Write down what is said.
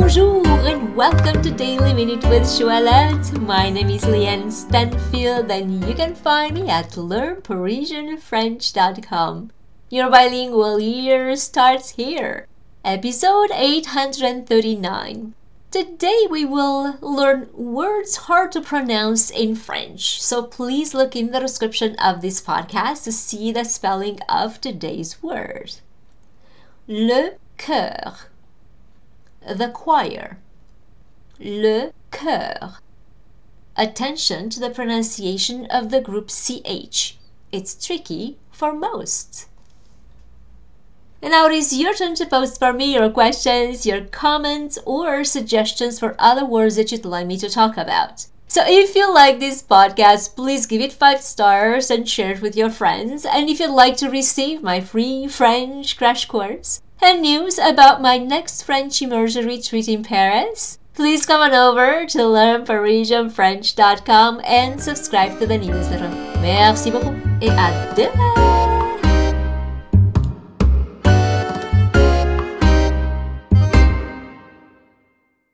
bonjour, and welcome to Daily Minute with Joëlette. My name is Leanne Stanfield, and you can find me at learnparisianfrench.com. Your bilingual year starts here. Episode 839. Today we will learn words hard to pronounce in French, so please look in the description of this podcast to see the spelling of today's word. Le chœur the choir. Le chœur. Attention to the pronunciation of the group CH. It's tricky for most. And now it is your turn to post for me your questions, your comments, or suggestions for other words that you'd like me to talk about. So if you like this podcast, please give it 5 stars and share it with your friends. And if you'd like to receive my free French crash course, and news about my next French immersion retreat in Paris, please come on over to learnparisianfrench.com and subscribe to the newsletter. Merci beaucoup et à demain!